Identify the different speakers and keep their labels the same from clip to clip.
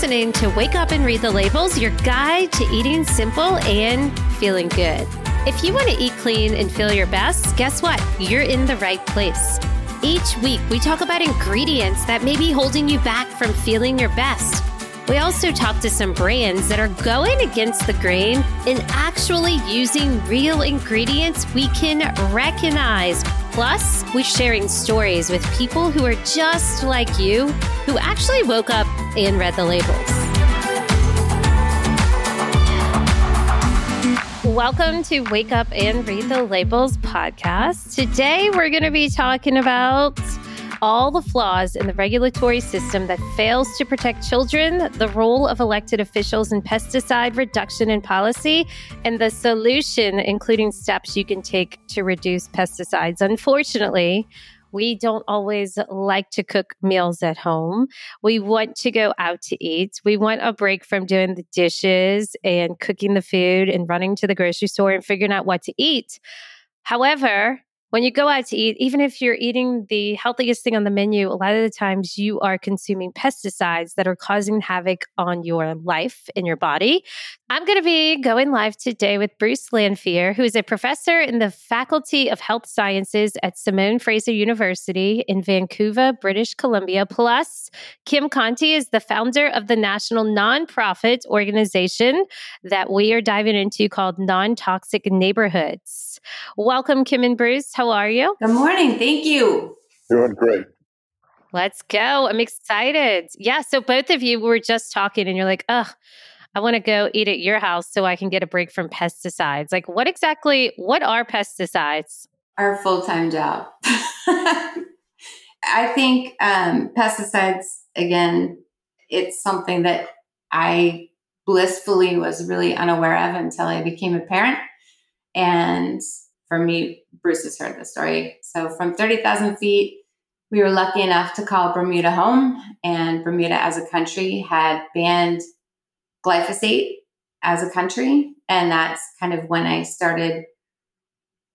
Speaker 1: listening to Wake Up and Read the Labels, your guide to eating simple and feeling good. If you want to eat clean and feel your best, guess what? You're in the right place. Each week, we talk about ingredients that may be holding you back from feeling your best. We also talk to some brands that are going against the grain and actually using real ingredients we can recognize. Plus, we're sharing stories with people who are just like you, who actually woke up and read the labels. Welcome to Wake Up and Read the Labels podcast. Today, we're going to be talking about all the flaws in the regulatory system that fails to protect children, the role of elected officials in pesticide reduction and policy, and the solution, including steps you can take to reduce pesticides. Unfortunately, we don't always like to cook meals at home. We want to go out to eat. We want a break from doing the dishes and cooking the food and running to the grocery store and figuring out what to eat. However, when you go out to eat, even if you're eating the healthiest thing on the menu, a lot of the times you are consuming pesticides that are causing havoc on your life in your body. I'm going to be going live today with Bruce Lanphear, who is a professor in the Faculty of Health Sciences at Simon Fraser University in Vancouver, British Columbia. Plus, Kim Konte is the founder of the national nonprofit organization that we are diving into called Non Toxic Neighborhoods. Welcome, Kim and Bruce. How are you?
Speaker 2: Good morning. Thank you.
Speaker 3: Doing great.
Speaker 1: Let's go. I'm excited. Yeah. So, both of you were just talking, and you're like, ugh I want to go eat at your house so I can get a break from pesticides. Like, what exactly, what are pesticides?
Speaker 2: Our full time job. I think um, pesticides, again, it's something that I blissfully was really unaware of until I became a parent. And for me, Bruce has heard the story. So from 30,000 feet, we were lucky enough to call Bermuda home, and Bermuda as a country had banned glyphosate as a country. And that's kind of when I started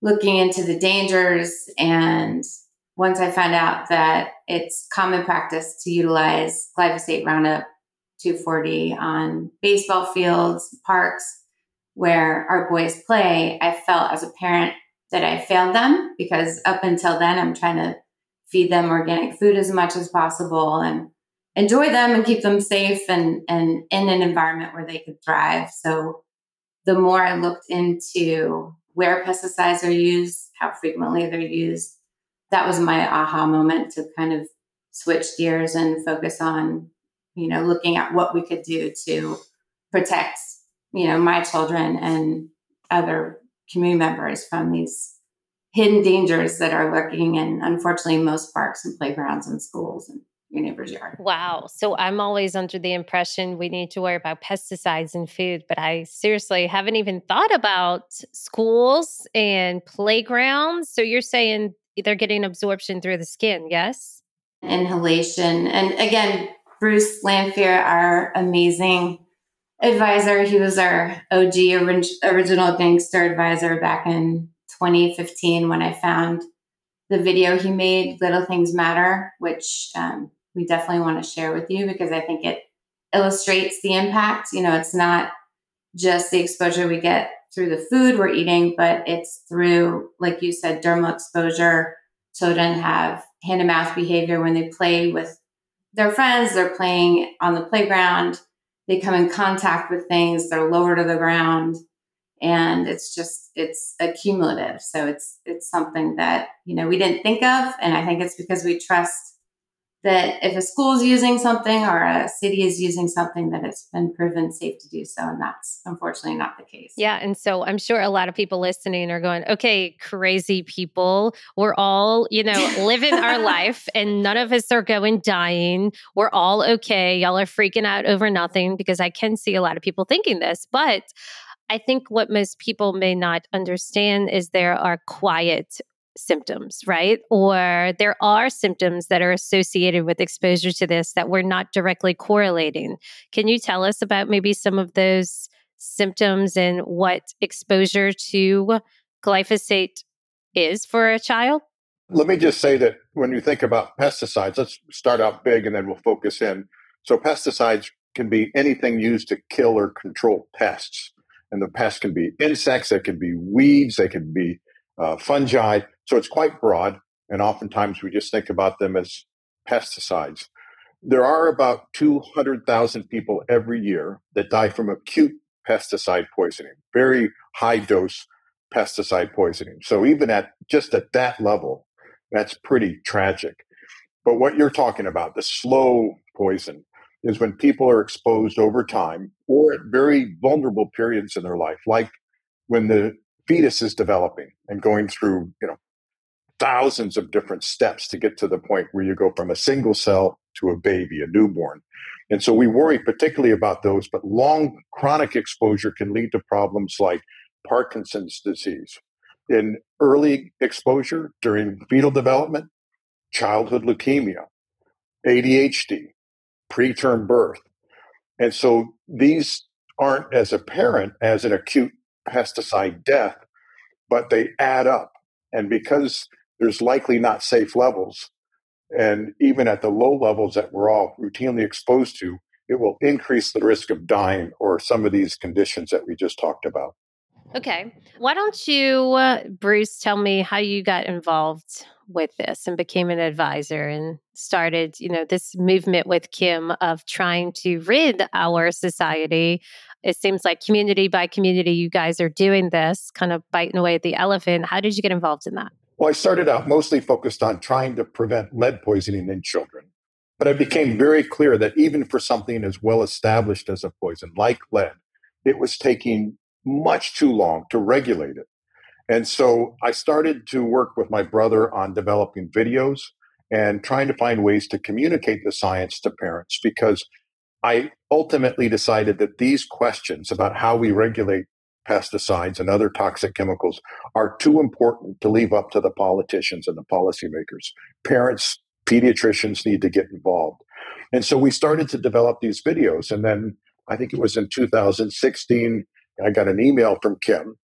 Speaker 2: looking into the dangers. And once I found out that it's common practice to utilize glyphosate Roundup 240 on baseball fields, parks, where our boys play, I felt as a parent that I failed them because up until then, I'm trying to feed them organic food as much as possible and enjoy them and keep them safe and, and in an environment where they could thrive. So the more I looked into where pesticides are used, how frequently they're used, that was my aha moment to kind of switch gears and focus on, you know, looking at what we could do to protect, you know, my children and other community members from these hidden dangers that are lurking in unfortunately most parks and playgrounds and schools and your neighbor's yard.
Speaker 1: Wow. So I'm always under the impression we need to worry about pesticides in food, but I seriously haven't even thought about schools and playgrounds. So you're saying they're getting absorption through the skin, yes?
Speaker 2: Inhalation. And again, Bruce Lanphear, our amazing advisor, he was our OG original gangster advisor back in 2015 when I found the video he made, Little Things Matter, which um, we definitely want to share with you because I think it illustrates the impact. You know, it's not just the exposure we get through the food we're eating, but it's through, like you said, dermal exposure. Children have hand to mouth behavior when they play with their friends, they're playing on the playground, they come in contact with things, they're lower to the ground. And it's just it's accumulative. So it's it's something that, you know, we didn't think of. And I think it's because we trust that if a school is using something or a city is using something that it's been proven safe to do so and that's unfortunately not the case.
Speaker 1: Yeah and so i'm sure a lot of people listening are going okay crazy people. We're all you know living our life and none of us are going dying. We're all okay. Y'all are freaking out over nothing because i can see a lot of people thinking this. But I think what most people may not understand is there are quiet symptoms, right? Or there are symptoms that are associated with exposure to this that we're not directly correlating. Can you tell us about maybe some of those symptoms and what exposure to glyphosate is for a child?
Speaker 3: Let me just say that when you think about pesticides, let's start out big and then we'll focus in. So, pesticides can be anything used to kill or control pests. And the pests can be insects, they can be weeds, they can be uh, fungi. So it's quite broad. And oftentimes we just think about them as pesticides. There are about 200,000 people every year that die from acute pesticide poisoning, very high dose pesticide poisoning. So even at just at that level, that's pretty tragic. But what you're talking about, the slow poison, is when people are exposed over time or at very vulnerable periods in their life, like when the fetus is developing and going through, you know, thousands of different steps to get to the point where you go from a single cell to a baby, a newborn. And so we worry particularly about those, but long chronic exposure can lead to problems like Parkinson's disease. In early exposure during fetal development, childhood leukemia, ADHD, preterm birth. And so these aren't as apparent as an acute pesticide death, but they add up. And because there's likely not safe levels, and even at the low levels that we're all routinely exposed to, it will increase the risk of dying or some of these conditions that we just talked about.
Speaker 1: Okay. Why don't you, uh, Bruce, tell me how you got involved with this and became an advisor and started, you know, this movement with Kim of trying to rid our society. It seems like community by community, you guys are doing this, kind of biting away at the elephant. How did you get involved in that?
Speaker 3: Well, I started out mostly focused on trying to prevent lead poisoning in children. But it became very clear that even for something as well established as a poison like lead, it was taking much too long to regulate it. And so I started to work with my brother on developing videos and trying to find ways to communicate the science to parents because I ultimately decided that these questions about how we regulate pesticides and other toxic chemicals are too important to leave up to the politicians and the policymakers. Parents, pediatricians need to get involved. And so we started to develop these videos. And then I think it was in 2016, I got an email from Kim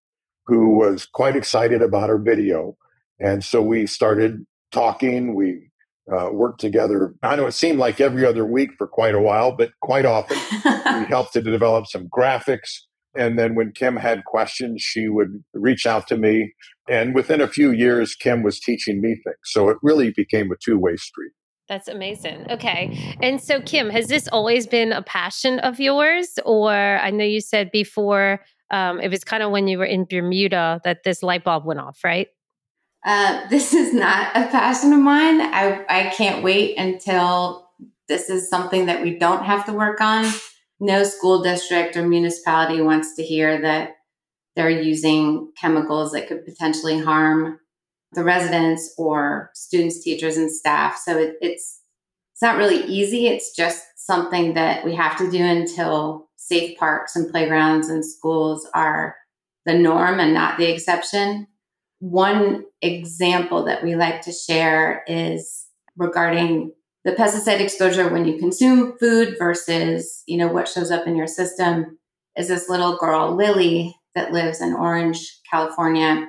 Speaker 3: who was quite excited about our video. And so we started talking. We uh, worked together. I know it seemed like every other week for quite a while, but quite often we helped to develop some graphics. And then when Kim had questions, she would reach out to me. And within a few years, Kim was teaching me things. So it really became a two way street.
Speaker 1: That's amazing. Okay. And so, Kim, has this always been a passion of yours? Or I know you said before um, it was kind of when you were in Bermuda that this light bulb went off, right?
Speaker 2: Uh, this is not a passion of mine. I, I can't wait until this is something that we don't have to work on. No school district or municipality wants to hear that they're using chemicals that could potentially harm the residents or students, teachers, and staff. So it, it's it's not really easy. It's just something that we have to do until safe parks and playgrounds and schools are the norm and not the exception. One example that we like to share is regarding the pesticide exposure when you consume food versus, you know, what shows up in your system is this little girl, Lily, that lives in Orange, California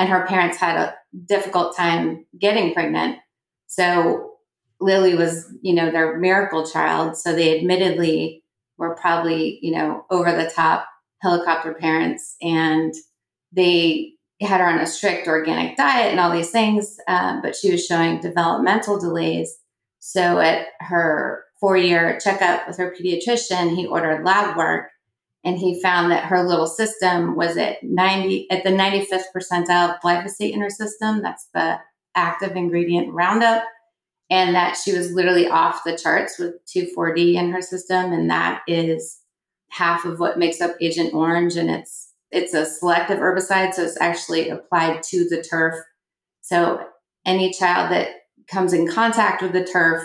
Speaker 2: and her parents had a difficult time getting pregnant. So Lily was, you know, their miracle child. So they admittedly were probably, you know, over the top helicopter parents and they had her on a strict organic diet and all these things, um, but she was showing developmental delays. So at her four year checkup with her pediatrician, he ordered lab work and he found that her little system was at 90 at the 95th percentile of glyphosate in her system. That's the active ingredient roundup. And that she was literally off the charts with 2,4-D in her system. And that is half of what makes up agent orange. And it's it's a selective herbicide so it's actually applied to the turf so any child that comes in contact with the turf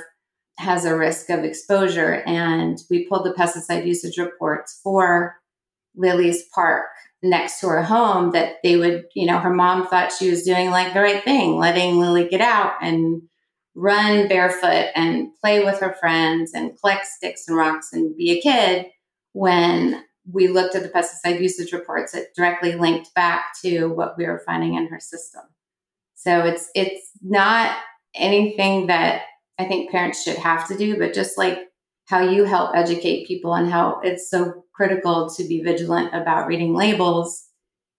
Speaker 2: has a risk of exposure. And we pulled the pesticide usage reports for Lily's Park next to her home that they would, you know, her mom thought she was doing like the right thing, letting Lily get out and run barefoot and play with her friends and collect sticks and rocks and be a kid. When we looked at the pesticide usage reports, it directly linked back to what we were finding in her system. So it's it's not anything that I think parents should have to do, but just like how you help educate people and how it's so critical to be vigilant about reading labels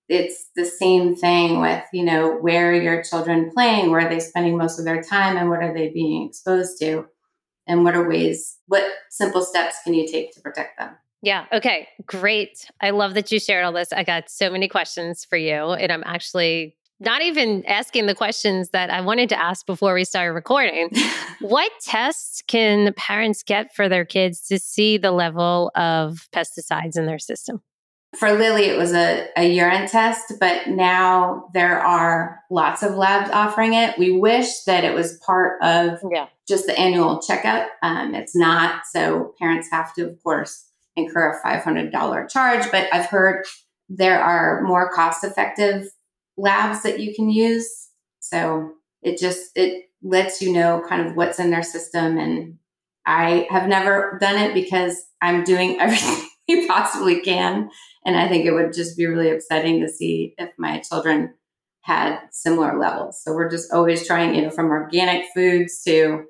Speaker 2: it's the same thing with you know where are your children playing where are they spending most of their time and what are they being exposed to and what are ways what simple steps can you take to protect them
Speaker 1: yeah. Okay. Great. I love that you shared all this. I got so many questions for you, and I'm actually not even asking the questions that I wanted to ask before we started recording. what tests can parents get for their kids to see the level of pesticides in their system?
Speaker 2: For Lily, it was a, a urine test, but now there are lots of labs offering it. We wish that it was part of yeah. just the annual checkup. Um, it's not. So parents have to, of course, incur a $500 charge. But I've heard there are more cost effective labs that you can use. So it just, it lets you know kind of what's in their system. And I have never done it because I'm doing everything you possibly can. And I think it would just be really upsetting to see if my children had similar levels. So we're just always trying, you know, from organic foods to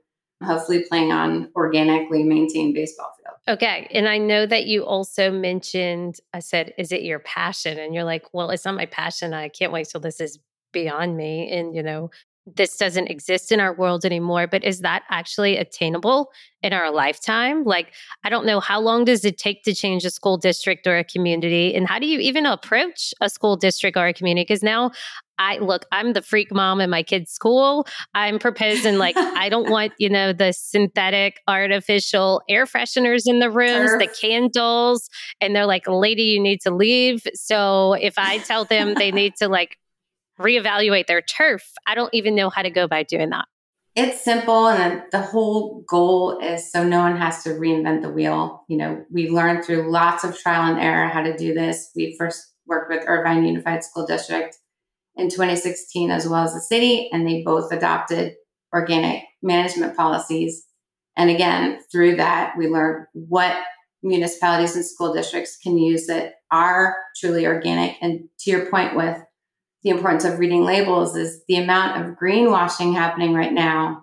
Speaker 2: hopefully playing on organically maintained baseball.
Speaker 1: Okay. And I know that you also mentioned, I said, is it your passion? And you're like, well, it's not my passion. I can't wait till this is beyond me. And, you know, this doesn't exist in our world anymore but is that actually attainable in our lifetime like i don't know how long does it take to change a school district or a community and how do you even approach a school district or a community because now I look, I'm the freak mom in my kid's school. I'm proposing like I don't want, you know, the synthetic artificial air fresheners in the rooms, Turf. the candles, and they're like, "Lady, you need to leave." So if I tell them they need to like reevaluate their turf. I don't even know how to go about doing that.
Speaker 2: It's simple, and the whole goal is so no one has to reinvent the wheel. You know, we learned through lots of trial and error how to do this. We first worked with Irvine Unified School District in 2016, as well as the city, and they both adopted organic management policies. And again, through that, we learned what municipalities and school districts can use that are truly organic. And to your point with the importance of reading labels is the amount of greenwashing happening right now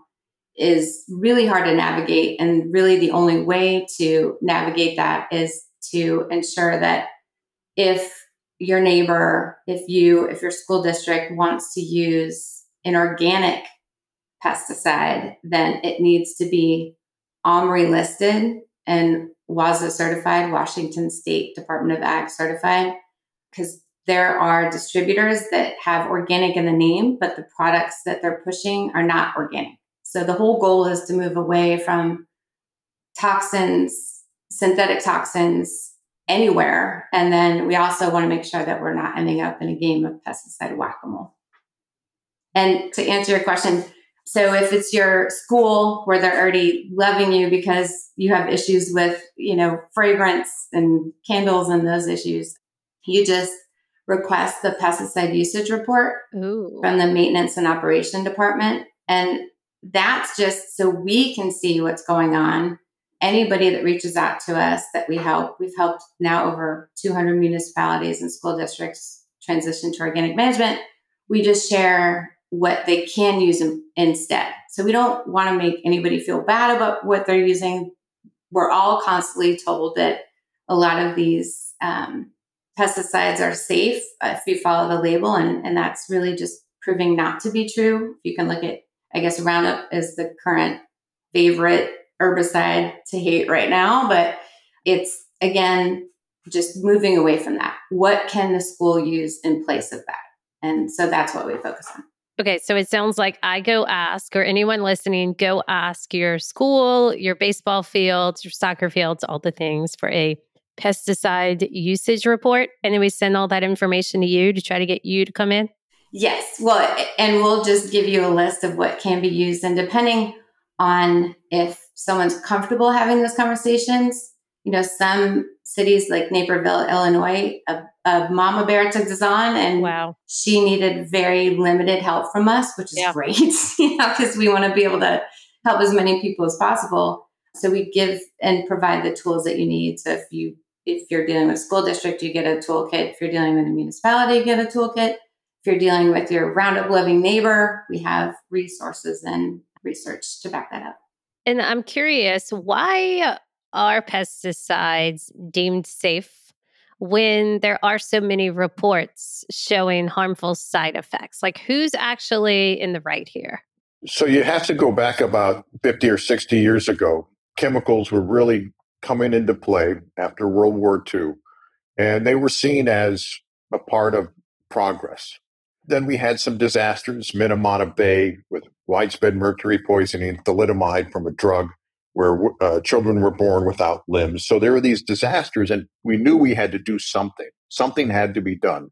Speaker 2: is really hard to navigate. And really, the only way to navigate that is to ensure that if your neighbor, if you, if your school district wants to use an organic pesticide, then it needs to be OMRI listed and WASA certified, Washington State Department of Ag certified, because there are distributors that have organic in the name, but the products that they're pushing are not organic. So the whole goal is to move away from toxins, synthetic toxins anywhere. And then we also want to make sure that we're not ending up in a game of pesticide whack a mole. And to answer your question, so if it's your school where they're already loving you because you have issues with, you know, fragrance and candles and those issues, you just request the pesticide usage report Ooh. from the maintenance and operation department. And that's just so we can see what's going on. Anybody that reaches out to us that we help, we've helped now over 200 municipalities and school districts transition to organic management. We just share what they can use in, instead. So we don't want to make anybody feel bad about what they're using. We're all constantly told that a lot of these um, pesticides are safe if you follow the label, and, and that's really just proving not to be true. You can look at, I guess, Roundup is the current favorite herbicide to hate right now, but it's again just moving away from that. What can the school use in place of that? And so that's what we focus on.
Speaker 1: Okay, so it sounds like I go ask, or anyone listening, go ask your school, your baseball fields, your soccer fields, all the things for a pesticide usage report and then we send all that information to you to try to get you to come in?
Speaker 2: Yes. Well, and we'll just give you a list of what can be used. And depending on if someone's comfortable having those conversations, you know, some cities like Naperville, Illinois, a, a mama bear took this on and
Speaker 1: wow.
Speaker 2: she needed very limited help from us, which is yeah. great, you know, because we want to be able to help as many people as possible. So we give and provide the tools that you need. So if you if you're dealing with a school district, you get a toolkit. If you're dealing with a municipality, you get a toolkit. If you're dealing with your Roundup living neighbor, we have resources and research to back that up.
Speaker 1: And I'm curious, why are pesticides deemed safe when there are so many reports showing harmful side effects? Like, who's actually in the right here?
Speaker 3: So, you have to go back about 50 or 60 years ago. Chemicals were really coming into play after World War II, and they were seen as a part of progress. Then we had some disasters, Minamata Bay with widespread mercury poisoning, thalidomide from a drug where uh, children were born without limbs. So there were these disasters, and we knew we had to do something. Something had to be done.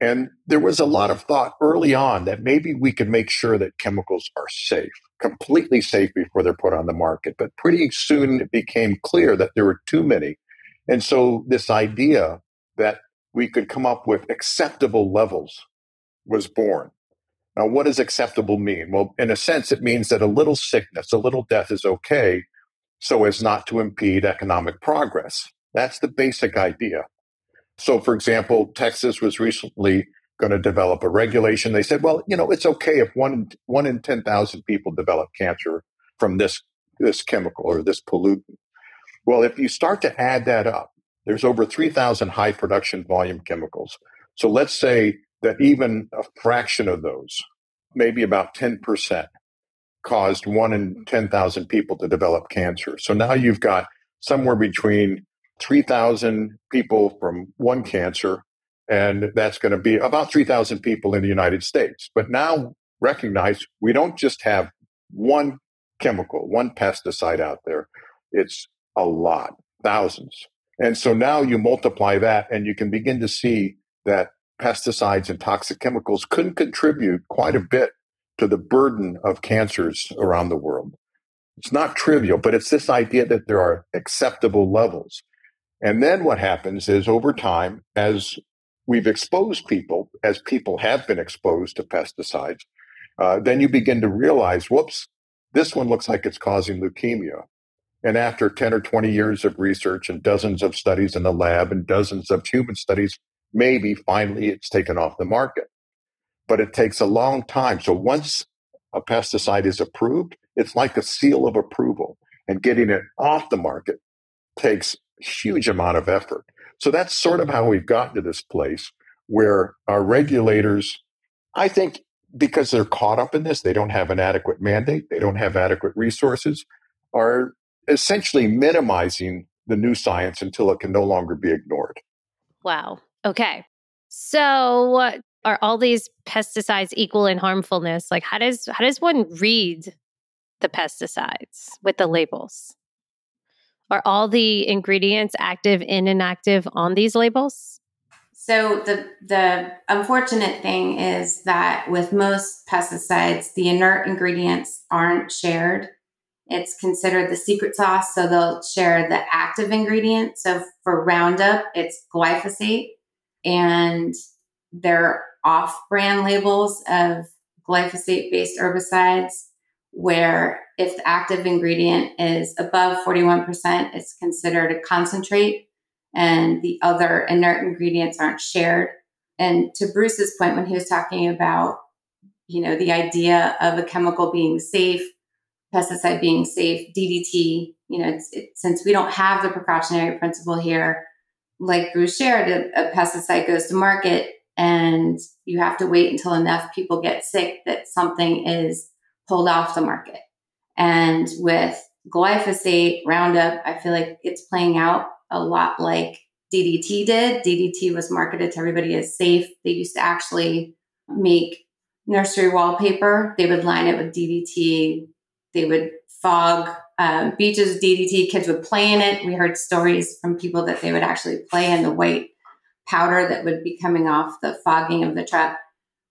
Speaker 3: And there was a lot of thought early on that maybe we could make sure that chemicals are safe, completely safe before they're put on the market. But pretty soon it became clear that there were too many. And so this idea that we could come up with acceptable levels was born. Now, what does acceptable mean? Well, in a sense, it means that a little sickness, a little death is okay so as not to impede economic progress. That's the basic idea. So, for example, Texas was recently going to develop a regulation. They said, well, you know, it's okay if one, one in 10,000 people develop cancer from this, this chemical or this pollutant. Well, if you start to add that up, there's over 3,000 high production volume chemicals. So let's say that even a fraction of those, maybe about 10%, caused one in 10,000 people to develop cancer. So now you've got somewhere between 3,000 people from one cancer, and that's going to be about 3,000 people in the United States. But now recognize we don't just have one chemical, one pesticide out there. It's a lot, thousands. And so now you multiply that and you can begin to see that pesticides and toxic chemicals could contribute quite a bit to the burden of cancers around the world. It's not trivial, but it's this idea that there are acceptable levels. And then what happens is over time, as we've exposed people, as people have been exposed to pesticides, uh, then you begin to realize, whoops, this one looks like it's causing leukemia. And after 10 or 20 years of research and dozens of studies in the lab and dozens of human studies, maybe finally it's taken off the market. But it takes a long time. So once a pesticide is approved, it's like a seal of approval. And getting it off the market takes a huge amount of effort. So that's sort of how we've gotten to this place where our regulators, I think, because they're caught up in this, they don't have an adequate mandate, they don't have adequate resources, are essentially minimizing the new science until it can no longer be ignored.
Speaker 1: Wow. Okay. So are all these pesticides equal in harmfulness? Like how does how does one read the pesticides with the labels? Are all the ingredients active and inactive on these labels?
Speaker 2: So the the unfortunate thing is that with most pesticides, the inert ingredients aren't shared. It's considered the secret sauce, so they'll share the active ingredient. So for Roundup, it's glyphosate and they're off brand labels of glyphosate based herbicides where if the active ingredient is above 41%, it's considered a concentrate and the other inert ingredients aren't shared. And to Bruce's point, when he was talking about, you know, the idea of a chemical being safe, pesticide being safe, DDT, you know, it, since we don't have the precautionary principle here, like Bruce shared, a, a pesticide goes to market and you have to wait until enough people get sick that something is pulled off the market. And with glyphosate, Roundup, I feel like it's playing out a lot like DDT did. DDT was marketed to everybody as safe. They used to actually make nursery wallpaper. They would line it with DDT. They would fog um, beaches DDT. Kids would play in it. We heard stories from people that they would actually play in the white powder that would be coming off the fogging of the truck.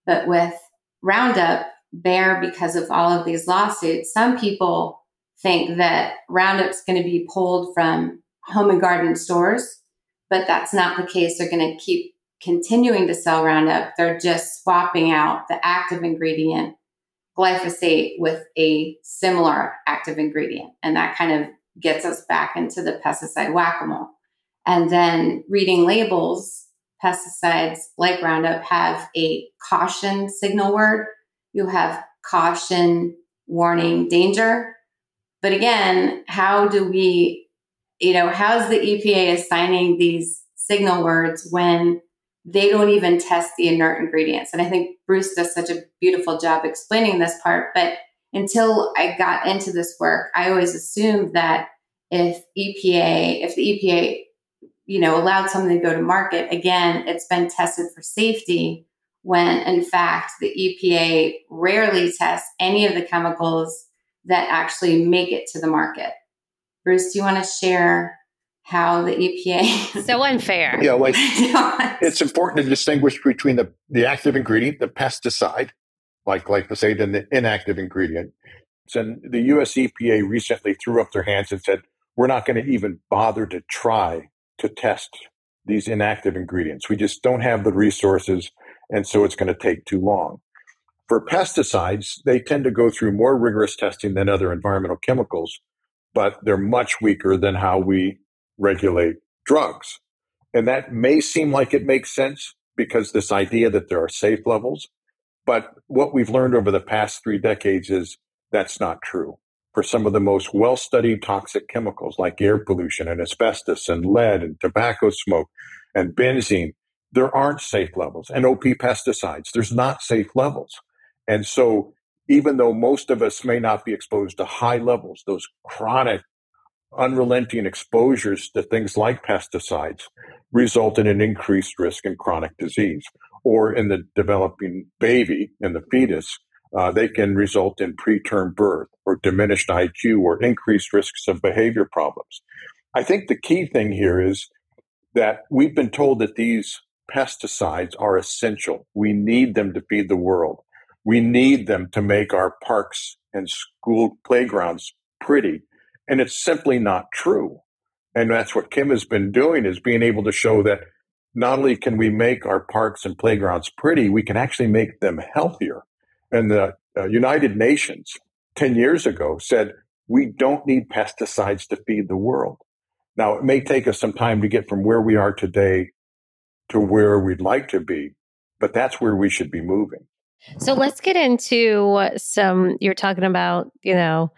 Speaker 2: But with Roundup, Bayer, because of all of these lawsuits, some people think that Roundup's going to be pulled from home and garden stores, but that's not the case. They're going to keep continuing to sell Roundup. They're just swapping out the active ingredient glyphosate with a similar active ingredient. And that kind of gets us back into the pesticide whack a mole. And then reading labels, pesticides like Roundup have a caution signal word. You have caution, warning, danger. But again, how do we you know, how's the EPA assigning these signal words when they don't even test the inert ingredients? And I think Bruce does such a beautiful job explaining this part. But until I got into this work, I always assumed that if EPA, if the EPA, you know, allowed something to go to market, again, it's been tested for safety when in fact the EPA rarely tests any of the chemicals that actually make it to the market. Bruce, do you want to share how the EPA
Speaker 1: so unfair?
Speaker 3: Yeah, like it's important to distinguish between the, the active ingredient, the pesticide, like glyphosate, and the inactive ingredient. And the US EPA recently threw up their hands and said, we're not going to even bother to try to test these inactive ingredients. We just don't have the resources, and so it's going to take too long. For pesticides, they tend to go through more rigorous testing than other environmental chemicals, but they're much weaker than how we regulate drugs. And that may seem like it makes sense because this idea that there are safe levels. But what we've learned over the past three decades is that's not true. For some of the most well studied toxic chemicals like air pollution and asbestos and lead and tobacco smoke and benzene, there aren't safe levels. And OP pesticides, there's not safe levels. And so, even though most of us may not be exposed to high levels, those chronic, unrelenting exposures to things like pesticides result in an increased risk in chronic disease. Or in the developing baby, in the fetus, uh, they can result in preterm birth or diminished IQ or increased risks of behavior problems. I think the key thing here is that we've been told that these pesticides are essential. We need them to feed the world. We need them to make our parks and school playgrounds pretty. And it's simply not true. And that's what Kim has been doing is being able to show that not only can we make our parks and playgrounds pretty, we can actually make them healthier. And the uh, United Nations 10 years ago said, we don't need pesticides to feed the world. Now, it may take us some time to get from where we are today to where we'd like to be, but that's where we should be moving.
Speaker 1: So let's get into some, you're talking about, you know,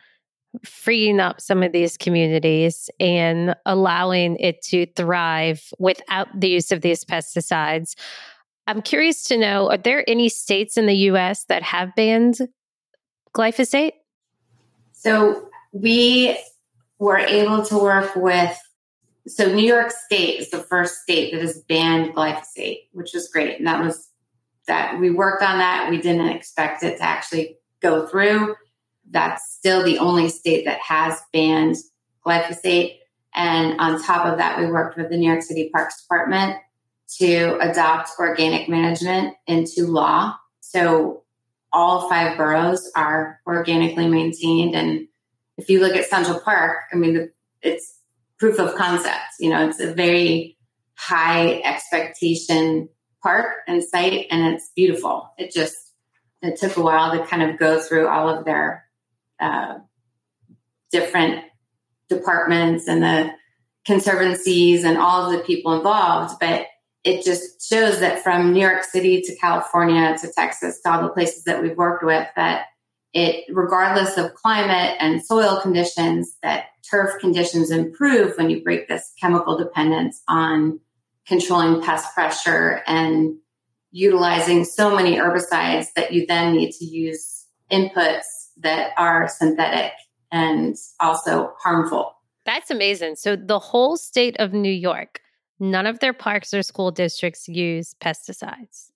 Speaker 1: freeing up some of these communities and allowing it to thrive without the use of these pesticides. I'm curious to know are there any states in the US that have banned glyphosate?
Speaker 2: So we were able to work with so New York State is the first state that has banned glyphosate, which is great. And that was that we worked on that. We didn't expect it to actually go through. That's still the only state that has banned glyphosate. And on top of that, we worked with the New York City Parks Department to adopt organic management into law. So all five boroughs are organically maintained. And if you look at Central Park, I mean, it's proof of concept. You know, it's a very high expectation park and site, and it's beautiful. It just it took a while to kind of go through all of their uh, different departments and the conservancies and all of the people involved, but it just shows that from New York City to California to Texas to all the places that we've worked with, that it, regardless of climate and soil conditions, that turf conditions improve when you break this chemical dependence on controlling pest pressure and utilizing so many herbicides that you then need to use inputs that are synthetic and also harmful.
Speaker 1: That's amazing. So the whole state of New York, none of their parks or school districts use pesticides.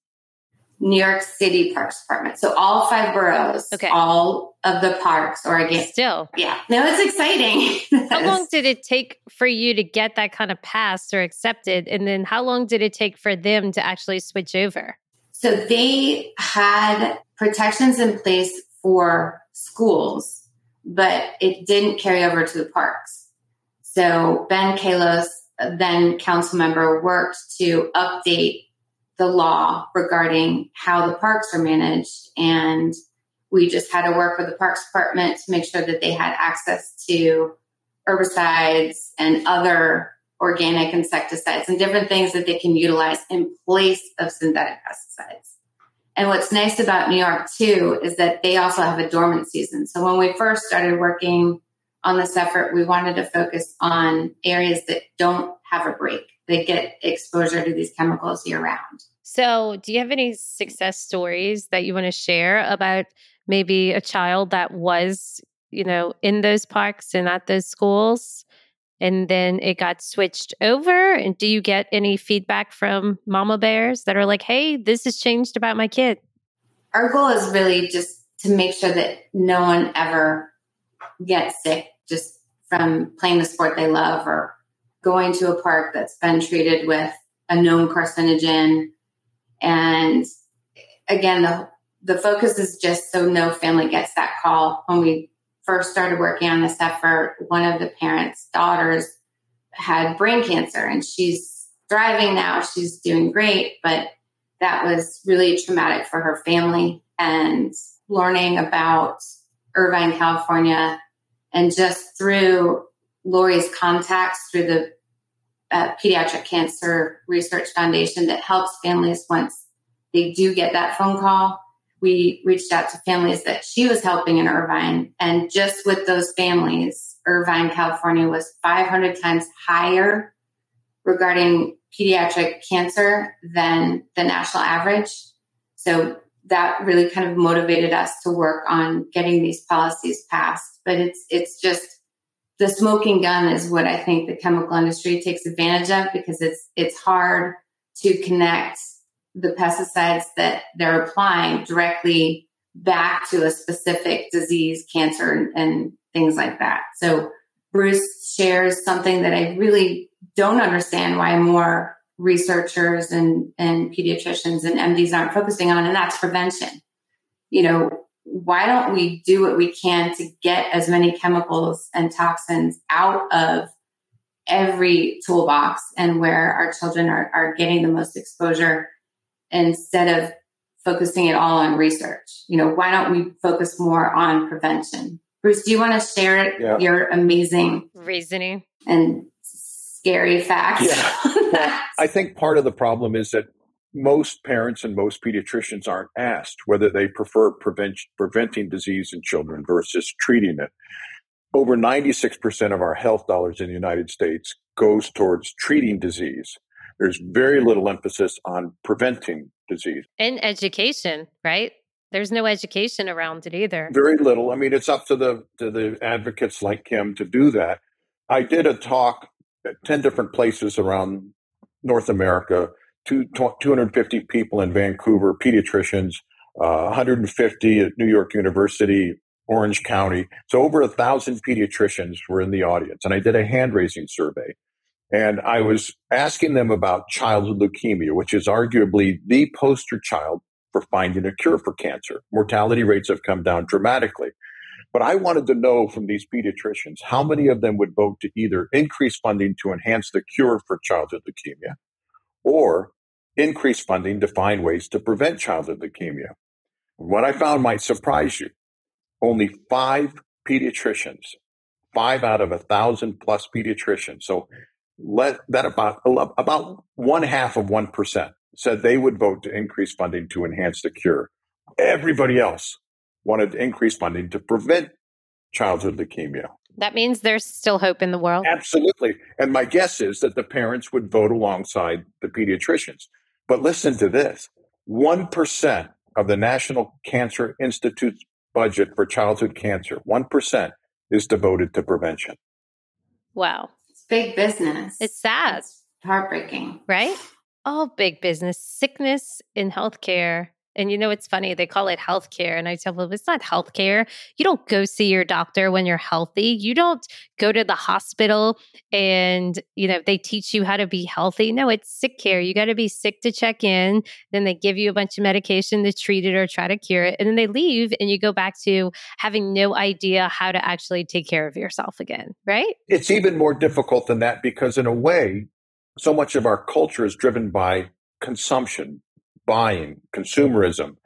Speaker 2: New York City Parks Department. So all five boroughs, okay. all of the parks or again.
Speaker 1: Still.
Speaker 2: Yeah. No, it's exciting.
Speaker 1: how long did it take for you to get that kind of passed or accepted? And then how long did it take for them to actually switch over?
Speaker 2: So they had protections in place for schools, but it didn't carry over to the parks. So Ben Kallos, then council member, worked to update the law regarding how the parks are managed. And we just had to work with the parks department to make sure that they had access to herbicides and other organic insecticides and different things that they can utilize in place of synthetic pesticides. And what's nice about New York too is that they also have a dormant season. So when we first started working on this effort, we wanted to focus on areas that don't have a break. They get exposure to these chemicals year round.
Speaker 1: So, do you have any success stories that you want to share about maybe a child that was, you know, in those parks and at those schools and then it got switched over? And do you get any feedback from mama bears that are like, hey, this has changed about my kid?
Speaker 2: Our goal is really just to make sure that no one ever gets sick just from playing the sport they love or going to a park that's been treated with a known carcinogen. And again, the, the focus is just so no family gets that call. When we first started working on this effort, one of the parents' daughters had brain cancer and she's thriving now. She's doing great, but that was really traumatic for her family. And learning about Irvine, California, and just through Lori's contacts through the uh, Pediatric Cancer Research Foundation that helps families once they do get that phone call. We reached out to families that she was helping in Irvine. And just with those families, Irvine, California was 500 times higher regarding pediatric cancer than the national average. So that really kind of motivated us to work on getting these policies passed. But it's it's just the smoking gun is what I think the chemical industry takes advantage of because it's it's hard to connect the pesticides that they're applying directly back to a specific disease, cancer, and, things like that. So Bruce shares something that I really don't understand why more researchers and, and pediatricians and MDs aren't focusing on, and that's prevention. You know, why don't we do what we can to get as many chemicals and toxins out of every toolbox and where our children are, are getting the most exposure instead of focusing it all on research? You know, why don't we focus more on prevention? Bruce, do you want to share yeah. your amazing
Speaker 1: reasoning
Speaker 2: and scary facts.
Speaker 3: Yeah. well, I think part of the problem is that most parents and most pediatricians aren't asked whether they prefer prevent, preventing disease in children versus treating it. Over 96% of our health dollars in the United States goes towards treating disease. There's very little emphasis on preventing disease.
Speaker 1: And education, right? There's no education around it either.
Speaker 3: Very little. I mean, it's up to the to the advocates like Kim to do that. I did a talk at 10 different places around North America, two, 250 people in Vancouver, pediatricians, uh, 150 at New York University, Orange County. So over a thousand pediatricians were in the audience. And I did a hand raising survey. And I was asking them about childhood leukemia, which is arguably the poster child for finding a cure for cancer. Mortality rates have come down dramatically. But I wanted to know from these pediatricians how many of them would vote to either increase funding to enhance the cure for childhood leukemia or increase funding to find ways to prevent childhood leukemia. What I found might surprise you. Only five pediatricians, five out of a thousand plus pediatricians. So let that about, about one half of 1% said they would vote to increase funding to enhance the cure. Everybody else wanted to increase funding to prevent childhood leukemia.
Speaker 1: That means there's still hope in the world.
Speaker 3: Absolutely. And my guess is that the parents would vote alongside the pediatricians. But listen to this 1% of the National Cancer Institute's budget for childhood cancer, 1% is devoted to prevention.
Speaker 1: Wow.
Speaker 2: Big business.
Speaker 1: It's sad. It's
Speaker 2: heartbreaking.
Speaker 1: Right? All big business. Sickness in healthcare and you know, it's funny, they call it healthcare. And I tell them it's not healthcare. You don't go see your doctor when you're healthy. You don't go to the hospital and, you know, they teach you how to be healthy. No, it's sick care. You got to be sick to check in. Then they give you a bunch of medication to treat it or try to cure it. And then they leave and you go back to having no idea how to actually take care of yourself again, right?
Speaker 3: It's even more difficult than that because, in a way, so much of our culture is driven by consumption buying, consumerism,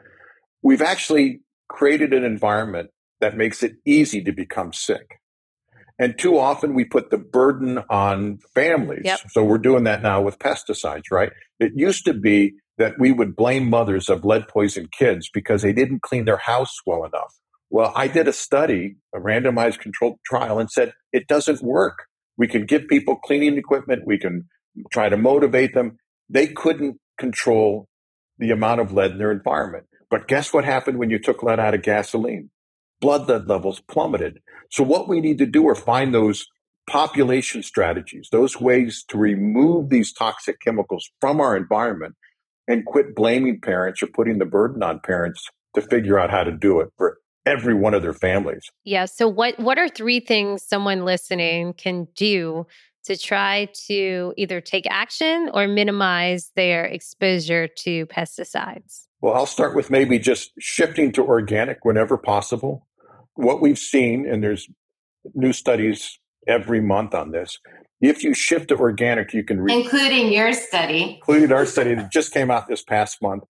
Speaker 3: we've actually created an environment that makes it easy to become sick. And too often we put the burden on families. Yep. So we're doing that now with pesticides, right? It used to be that we would blame mothers of lead poisoned kids because they didn't clean their house well enough Well, I did a study, a randomized controlled trial, and said it doesn't work. We can give people cleaning equipment, we can try to motivate them. They couldn't control the amount of lead in their environment. But guess what happened when you took lead out of gasoline? Blood lead levels plummeted. So, what we need to do are find those population strategies, those ways to remove these toxic chemicals from our environment and quit blaming parents or putting the burden on parents to figure out how to do it for every one of their families.
Speaker 1: Yeah. So what what are three things someone listening can do to try to either take action or minimize their exposure to pesticides?
Speaker 3: Well, I'll start with maybe just shifting to organic whenever possible. What we've seen, and there's new studies every month on this. If you shift to organic, you can,
Speaker 2: re- including your study,
Speaker 3: including our study that just came out this past month,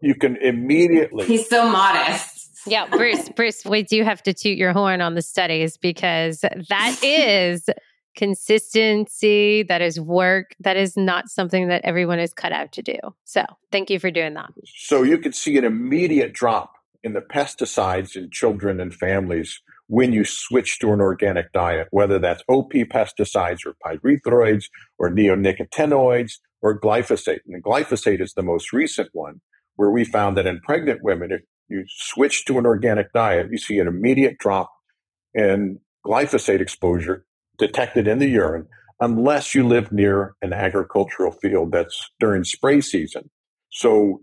Speaker 3: you can immediately.
Speaker 2: He's so modest.
Speaker 1: Yeah, Bruce, Bruce, we do have to toot your horn on the studies because that is consistency, that is work, that is not something that everyone is cut out to do. So thank you for doing that.
Speaker 3: So you could see an immediate drop in the pesticides in children and families when you switch to an organic diet, whether that's OP pesticides or pyrethroids or neonicotinoids or glyphosate. And glyphosate is the most recent one where we found that in pregnant women, if you switch to an organic diet, you see an immediate drop in glyphosate exposure detected in the urine unless you live near an agricultural field that's during spray season. So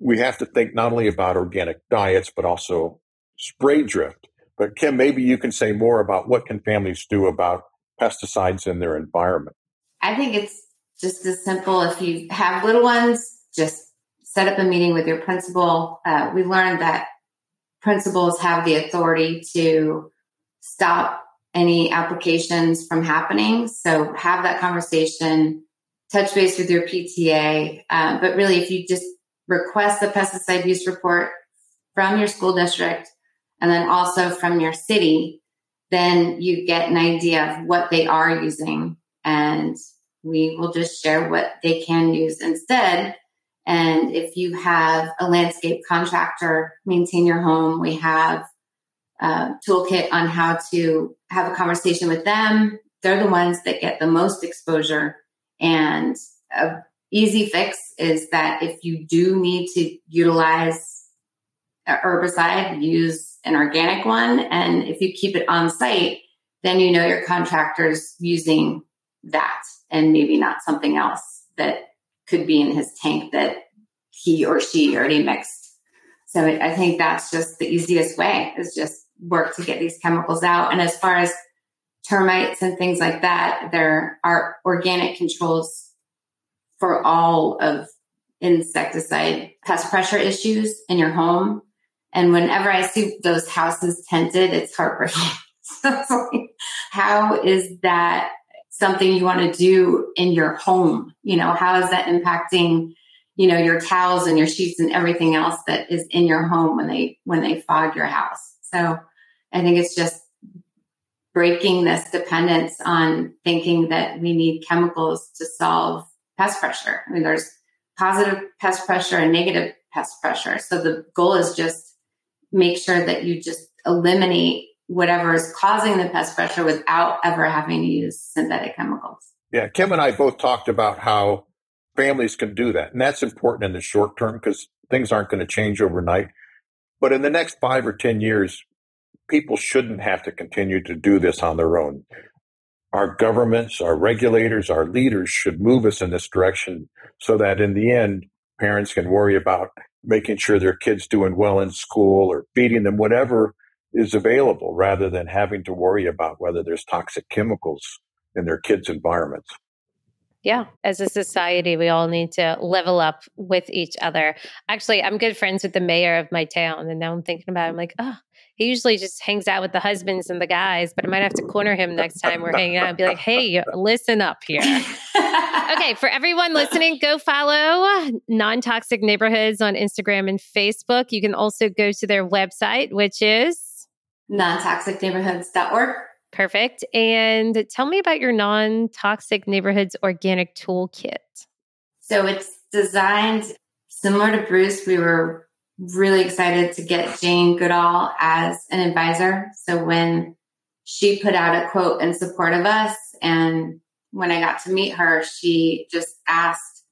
Speaker 3: we have to think not only about organic diets, but also spray drift. But Kim, maybe you can say more about what can families do about pesticides in their environment.
Speaker 2: I think it's just as simple. If you have little ones, just set up a meeting with your principal. Uh, we learned that principals have the authority to stop any applications from happening. So have that conversation, touch base with your PTA. Uh, but really, if you just request the pesticide use report from your school district and then also from your city, then you get an idea of what they are using. And we will just share what they can use instead. And if you have a landscape contractor maintain your home, we have uh, toolkit on how to have a conversation with them. They're the ones that get the most exposure. And a easy fix is that if you do need to utilize a herbicide, use an organic one. And if you keep it on site, then you know your contractor's using that and maybe not something else that could be in his tank that he or she already mixed. So I think that's just the easiest way is just work to get these chemicals out. And as far as termites and things like that, there are organic controls for all of insecticide pest pressure issues in your home. And whenever I see those houses tented, it's heartbreaking. So, how is that something you want to do in your home? You know, how is that impacting, you know, your towels and your sheets and everything else that is in your home when they when they fog your house? So I think it's just breaking this dependence on thinking that we need chemicals to solve pest pressure. I mean, there's positive pest pressure and negative pest pressure. So the goal is just make sure that you just eliminate whatever is causing the pest pressure without ever having to use synthetic chemicals.
Speaker 3: Yeah, Kim and I both talked about how families can do that. And that's important in the short term because things aren't going to change overnight. But in the next five or 10 years, people shouldn't have to continue to do this on their own. Our governments, our regulators, our leaders should move us in this direction so that in the end, parents can worry about making sure their kids doing well in school or feeding them whatever is available rather than having to worry about whether there's toxic chemicals in their kids' environments.
Speaker 1: Yeah, as a society, we all need to level up with each other. Actually, I'm good friends with the mayor of my town, and now I'm thinking about it. I'm like, oh, he usually just hangs out with the husbands and the guys, but I might have to corner him next time we're hanging out and be like, hey, listen up here. okay, for everyone listening, go follow Non Toxic Neighborhoods on Instagram and Facebook. You can also go to their website, which is
Speaker 2: nontoxicneighborhoods.org.
Speaker 1: Perfect. And tell me about your non toxic neighborhoods organic toolkit.
Speaker 2: So it's designed similar to Bruce. We were really excited to get Jane Goodall as an advisor. So when she put out a quote in support of us, and when I got to meet her, she just asked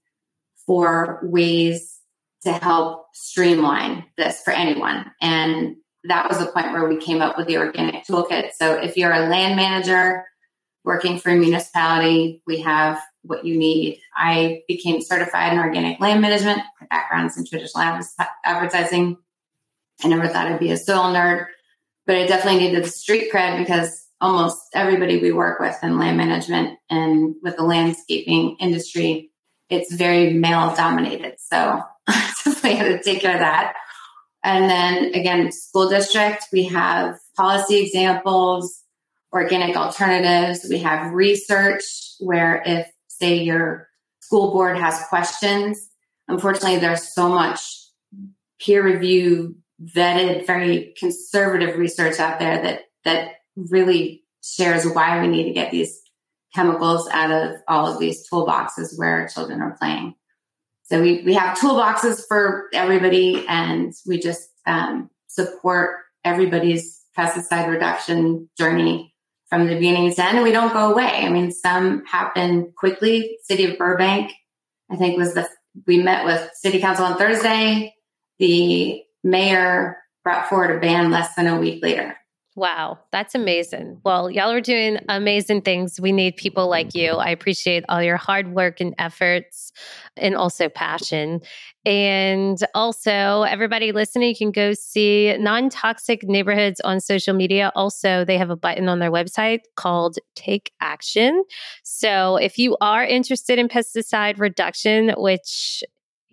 Speaker 2: for ways to help streamline this for anyone. And that was the point where we came up with the organic toolkit. So if you're a land manager working for a municipality, we have what you need. I became certified in organic land management. My background's in traditional advertising. I never thought I'd be a soil nerd, but I definitely needed the street cred because almost everybody we work with in land management and with the landscaping industry, it's very male dominated. So definitely had to take care of that. And then again, school district, we have policy examples, organic alternatives. We have research where if say your school board has questions, unfortunately there's so much peer review vetted, very conservative research out there that that really shares why we need to get these chemicals out of all of these toolboxes where children are playing. So we, we have toolboxes for everybody and we just um, support everybody's pesticide reduction journey from the beginning to end. And we don't go away. I mean, some happen quickly. City of Burbank, I think was the, we met with city council on Thursday. The mayor brought forward a ban less than a week later.
Speaker 1: Wow, that's amazing. Well, y'all are doing amazing things. We need people like you. I appreciate all your hard work and efforts and also passion. And also, everybody listening, can go see non toxic neighborhoods on social media. Also, they have a button on their website called Take Action. So, if you are interested in pesticide reduction, which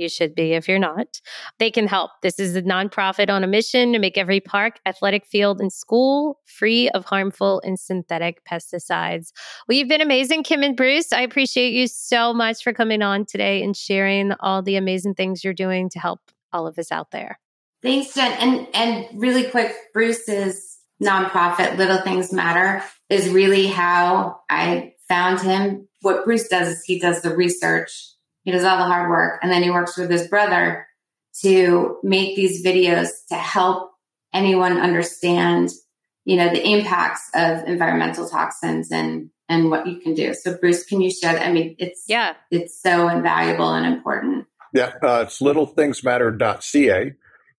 Speaker 1: you should be if you're not. They can help. This is a nonprofit on a mission to make every park, athletic field, and school free of harmful and synthetic pesticides. Well, you've been amazing, Kim and Bruce. I appreciate you so much for coming on today and sharing all the amazing things you're doing to help all of us out there.
Speaker 2: Thanks, Jen. And and really quick, Bruce's nonprofit, Little Things Matter, is really how I found him. What Bruce does is he does the research he does all the hard work. And then he works with his brother to make these videos to help anyone understand, you know, the impacts of environmental toxins and and what you can do. So Bruce, can you share that? I mean, it's yeah, it's so invaluable and important.
Speaker 3: Yeah, uh, it's littlethingsmatter.ca.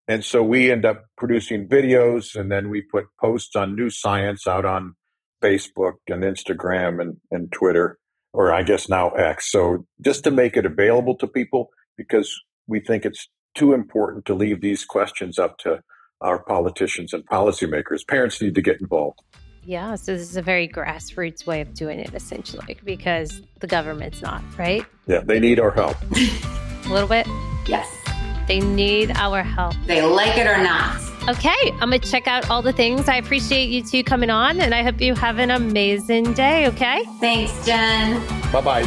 Speaker 3: And so we end up producing videos and then we put posts on New Science out on Facebook and Instagram and, and Twitter or I guess now X. So just to make it available to people because we think it's too important to leave these questions up to our politicians and policymakers. Parents need to get involved.
Speaker 1: Yeah, so this is a very grassroots way of doing it essentially because the government's not, right?
Speaker 3: Yeah, they need our help.
Speaker 1: a little bit?
Speaker 2: Yes.
Speaker 1: They need our help.
Speaker 2: They like it or not.
Speaker 1: Okay, I'm going to check out all the things. I appreciate you two coming on, and I hope you have an amazing day, okay?
Speaker 2: Thanks, Jen.
Speaker 3: Bye bye.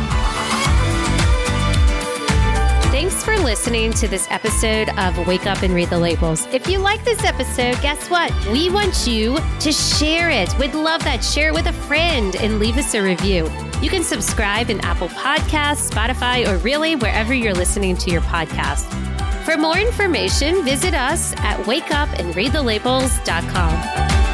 Speaker 1: Thanks for listening to this episode of Wake Up and Read the Labels. If you like this episode, guess what? We want you to share it. We'd love that. Share it with a friend and leave us a review. You can subscribe in Apple Podcasts, Spotify, or really wherever you're listening to your podcast. For more information, visit us at wakeupandreadthelabels.com.